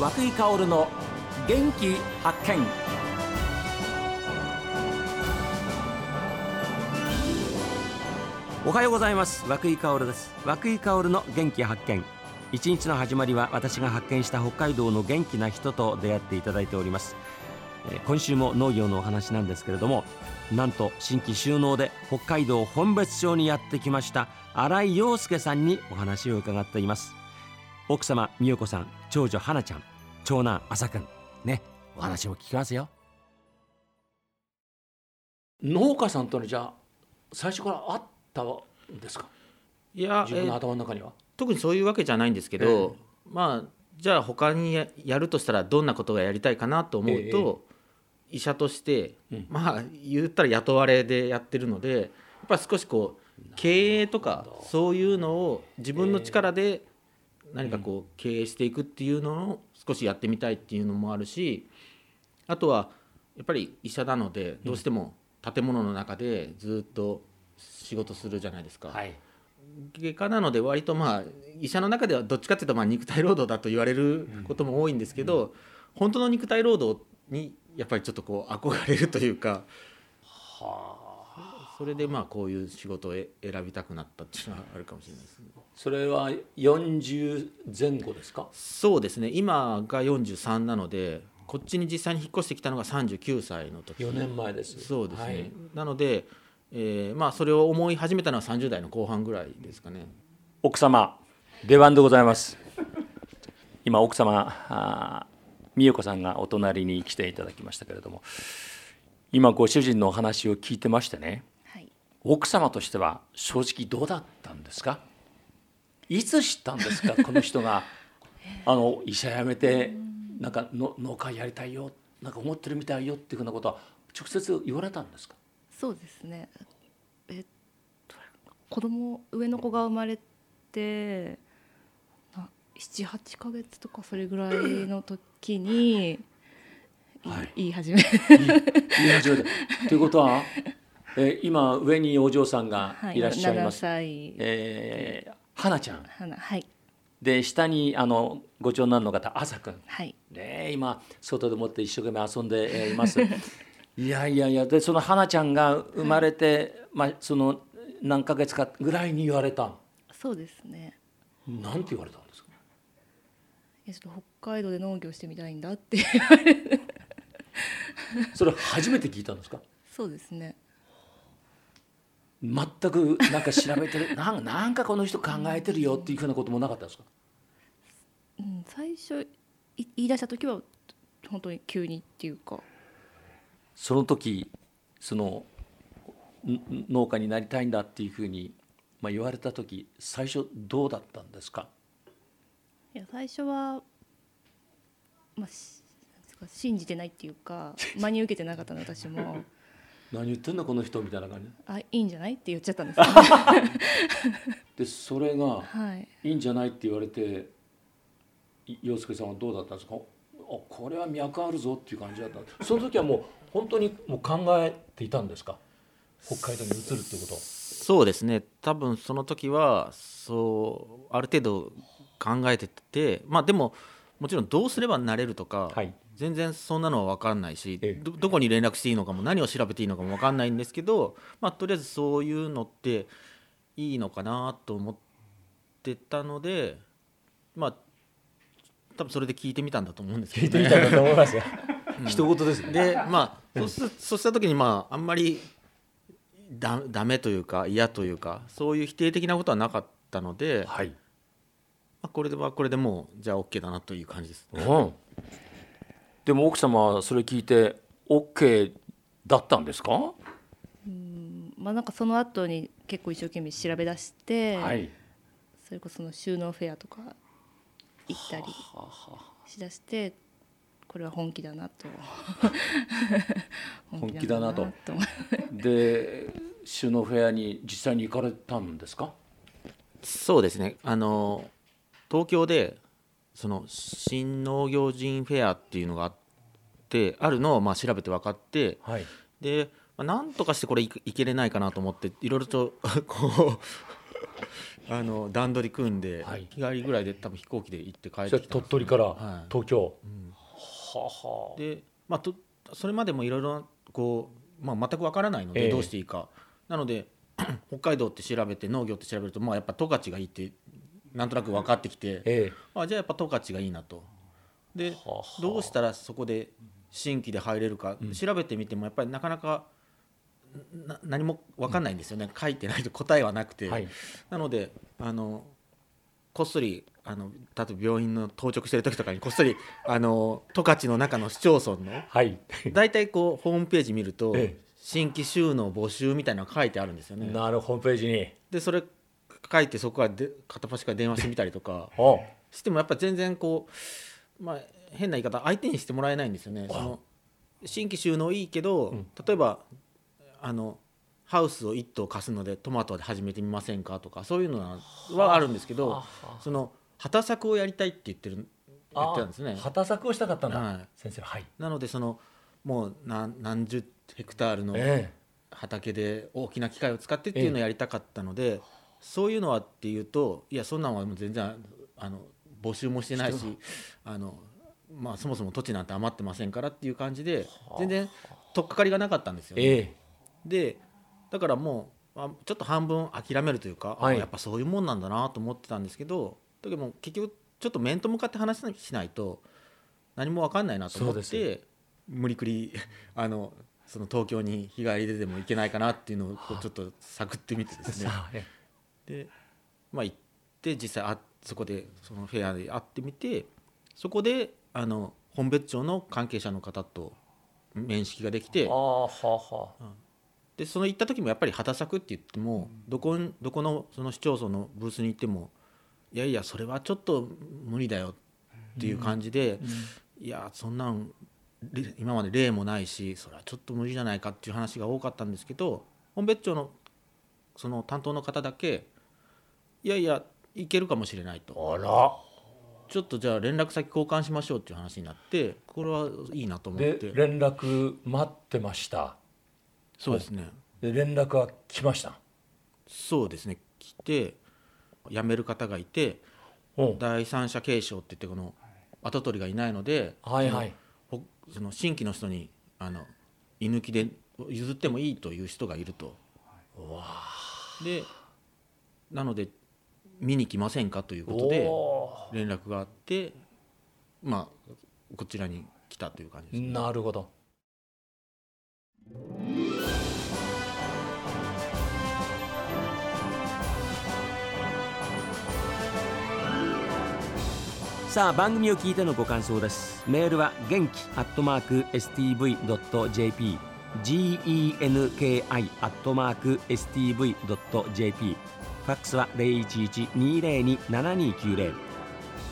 和久井薫の元気発見。おはようございます。和井薫です。和井薫の元気発見。一日の始まりは私が発見した北海道の元気な人と出会っていただいております。今週も農業のお話なんですけれどもなんと新規収納で北海道本別町にやってきました新井陽介さんにお話を伺っています。奥様美代子さん長女花ちゃん。長男朝くんねお話も聞きますよ。農家さんとのじゃあ最初からあったんですか？いや、自分のえー頭の中には、特にそういうわけじゃないんですけど、まあじゃあ他にややるとしたらどんなことがやりたいかなと思うと、医者として、うん。まあ言ったら雇われでやってるのでやっぱり少しこう経営とかそういうのを自分の力で何かこう経営していくっていうのを少しやってみたいっていうのもあるしあとはやっぱり医者なのでどうしても建物の中でずっと仕事するじゃないですか。はい。外科なので割とまあ医者の中ではどっちかっていうとまあ肉体労働だと言われることも多いんですけど、本当の肉体労働にやっぱりちょっとこう憧れるというかそれでまあこういう仕事をえ選びたくなったっていうのはあるかもしれないですね。それは40前後ですか？そうですね。今が43なのでこっちに実際に引っ越してきたのが39歳の時。4年前です。そうですね、はい。なので、えーまあそれを思い始めたのは30代の後半ぐらいですかね。奥様出番でございます。今奥様美代子さんがお隣に来ていただきましたけれども今ご主人のお話を聞いてましてねはい、奥様としては正直どうだったんですか？いつ知ったんですか？この人が。あの医者辞めてなんかの農家やりたいよなんか思ってるみたいよっていうふうなことは直接言われたんですか？そうですね。えっと子供上の子が生まれてな七八ヶ月とかそれぐらいの時に、はい。言い始め言い始めたということは、えー今上にお嬢さんがいらっしゃいます、7歳。えー花ちゃん。花はい。で下にあのご長男の方朝くん。はい。ね今外でもって一生懸命遊んでえーいます。いやいやいやでその花ちゃんが生まれて、まあその何ヶ月かぐらいに言われたそうですね。なんて言われたんですか？いやちょっと北海道で農業してみたいんだってそれ初めて聞いたんですか？そうですね。全くなんか調べてる なんなんかこの人考えてるよっていうふうなこともなかったんですか？うん、最初い言い出した時は本当に急にっていうか。その時そのん農家になりたいんだっていうふうに、まあ、言われた時最初どうだったんですか？いや最初は、まあ、信じてないっていうか真に受けてなかったの私も何言ってんのこの人みたいな感じ。あいいんじゃないって言っちゃったんです。でそれがはい。いいんじゃないって言われてい洋介さんはどうだったんですか？あこれは脈あるぞっていう感じだった。その時はもう本当にもう考えていたんですか？北海道に移るっていうことそうですね。多分その時はそうある程度考えててまあでももちろんどうすればなれるとか、はい全然そんなのは分かんないし、ええ。どどこに連絡していいのかも何を調べていいのかも分かんないんですけど、まあ、とりあえずそういうのっていいのかなと思ってたのでまあ多分それで聞いてみたんだと思うんですけど、ね、だと思いますよ。一言ですね。でまあそうすそうした時にまああんまりだダメというか嫌というかそういう否定的なことはなかったので、まはい。あ、これではこれでもうじゃあ OK だなという感じです。うん、でも奥様はそれ聞いて OK だったんですか、うんまあなんかその後に結構一生懸命調べ出して、はい。それこそその収納フェアとか行ったりしだしてこれは本気だなと。本気だなと。本気だなと。で収納フェアに実際に行かれたんですか？そうですね。あの東京でその新農業人フェアっていうのがあってあるのをまあ調べて分かってはい。で、まあ、なんとかしてこれいいけれないかなと思っていろいろと こうあの段取り組んで、はい。日帰りぐらいで多分飛行機で行って帰ってきたんです鳥取からはい。東京、うん。ははで、まあ、とそれまでもいろいろこう、まあ、全くわからないのでええ。どうしていいか、なので 北海道って調べて農業って調べると、まあ、やっぱ十勝がいいってなんとなく分かってきてえあじゃあやっぱ十勝がいいなと。でどうしたらそこで新規で入れるか、うん。調べてみてもやっぱりなかなかな何も分かんないんですよね、書いてないと答えはなくて、えはい。なのであのこっそりあの例えば病院の当直してる時とかにこっそり あの十勝の中の市町村のはい。大体こうホームページ見ると、ええ。新規収納募集みたいなのが書いてあるんですよね。なるホームページに。でそれ書いてそこからで片っ端から電話してみたりとか。おしてもやっぱ全然こう、まあ、変な言い方相手にしてもらえないんですよね。あその新規収納いいけど、うん。例えばあのハウスを1棟貸すのでトマトで始めてみませんかとかそういうのははあるんですけどはその畑作をやりたいって言ってる言ってたんですね。あ。畑作をしたかったんだ、はい。先生は。い。なのでそのもう何何十ヘクタールのえ畑で大きな機械を使ってっていうのをやりたかったので、そういうのはっていうといやそんなんはもう全然あの募集もしてないしあの、まあ、そもそも土地なんて余ってませんからっていう感じで全然取っかかりがなかったんですよ、ね。ええ。でだからもうあちょっと半分諦めるというか、はい。あやっぱそういうもんなんだなと思ってたんですけどだけども結局ちょっと面と向かって話しないと何も分かんないなと思って無理くり あのその東京に日帰りででも行けないかなっていうのをこうちょっと探ってみてですねでまあ行って実際あそこでそのフェアで会ってみてそこであの本別町の関係者の方と面識ができてえああはあはあ。でその行った時もやっぱり畑作って言ってもどこにどこのその市町村のブースに行ってもいやいやそれはちょっと無理だよっていう感じで、いやそんなんれ今まで例もないしそれはちょっと無理じゃないかっていう話が多かったんですけど本別町のその担当の方だけいやいやいけるかもしれないと。あら。ちょっとじゃあ連絡先交換しましょうっていう話になってこれはいいなと思っでて連絡待ってました。そうですね。で連絡は来ました？そうですね。来て辞める方がいてう。ん第三者継承って言ってこの跡取りがいないので、はいはい。そのほその新規の人にあの居抜きで譲ってもいいという人がいると。でなので見に来ませんかということでお連絡があってまあこちらに来たという感じです、ーなるほど。さあ番組を聞いてのご感想です。メールは元気アットマーク STV.jp genki アットマーク STV.jp ファックスは011-202-7290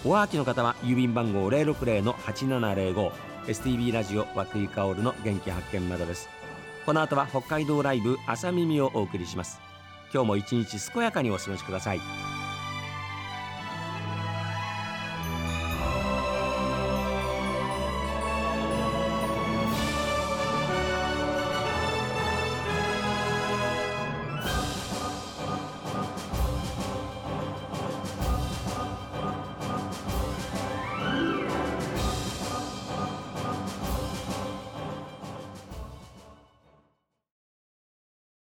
おはがきの方は郵便番号060-8705 STB ラジオ和久井薫の元気発見までです。この後は北海道ライブ朝耳をお送りします。今日も一日健やかにお過ごしください。